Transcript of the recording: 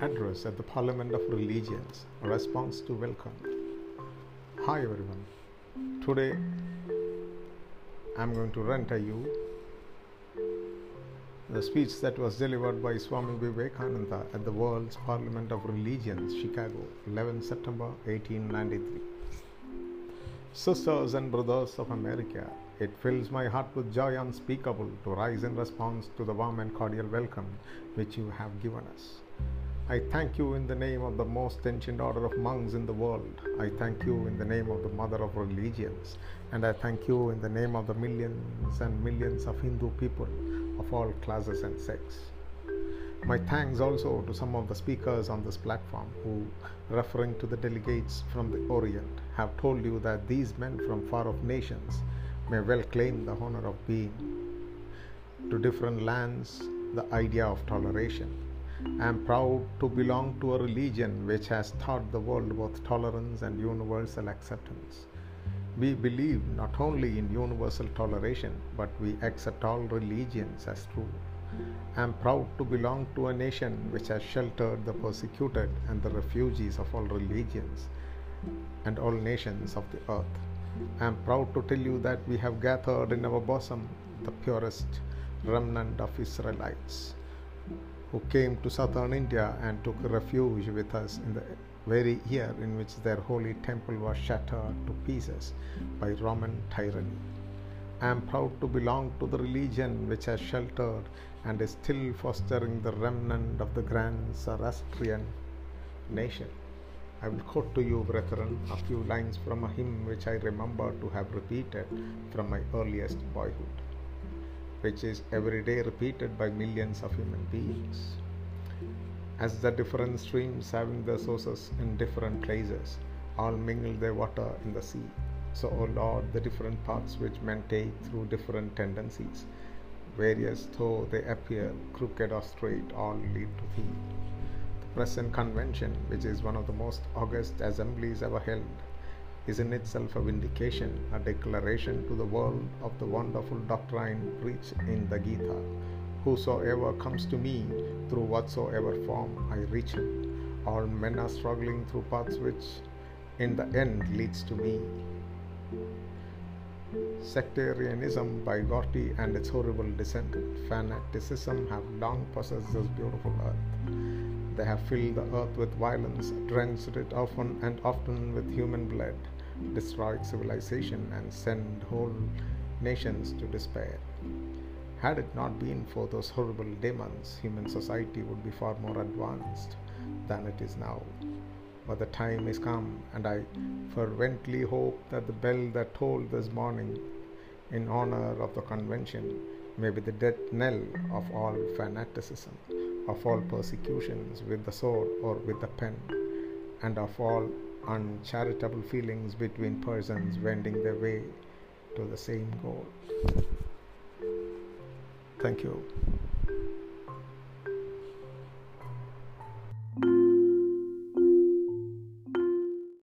address at the Parliament of Religions, response to welcome. Hi everyone. Today I'm going to to you the speech that was delivered by Swami Vivekananda at the World's Parliament of Religions, Chicago, 11 September 1893. Sisters and brothers of America, it fills my heart with joy unspeakable to rise in response to the warm and cordial welcome which you have given us. I thank you in the name of the most ancient order of monks in the world. I thank you in the name of the mother of religions. And I thank you in the name of the millions and millions of Hindu people of all classes and sects. My thanks also to some of the speakers on this platform who, referring to the delegates from the Orient, have told you that these men from far off nations may well claim the honor of being to different lands the idea of toleration I am proud to belong to a religion which has taught the world both tolerance and universal acceptance. We believe not only in universal toleration, but we accept all religions as true. I am proud to belong to a nation which has sheltered the persecuted and the refugees of all religions and all nations of the earth. I am proud to tell you that we have gathered in our bosom the purest remnant of Israelites who came to southern India and took refuge with us in the very year in which their holy temple was shattered to pieces by Roman tyranny. I am proud to belong to the religion which has sheltered and is still fostering the remnant of the grand Zoroastrian nation. I will quote to you, brethren, a few lines from a hymn which I remember to have repeated from my earliest boyhood which is every day repeated by millions of human beings. As the different streams having their sources in different places all mingle their water in the sea, so, O Lord, the different paths which men take through different tendencies, various though they appear, crooked or straight, all lead to Thee. The present convention, which is one of the most august assemblies ever held, is in itself a vindication, a declaration to the world of the wonderful doctrine preached in the Gita. Whosoever comes to me through whatsoever form I reach him. All men are struggling through paths which in the end leads to me. Sectarianism, by bigotry, and its horrible descendant, fanaticism, have long possessed this beautiful earth. They have filled the earth with violence, drenched it often and often with human blood destroyed civilization, and send whole nations to despair. Had it not been for those horrible demons, human society would be far more advanced than it is now. But the time is come, and I fervently hope that the bell that tolled this morning in honor of the convention may be the death knell of all fanaticism, of all persecutions with the sword or with the pen, and of all uncharitable feelings between persons wending their way to the same goal. Thank you.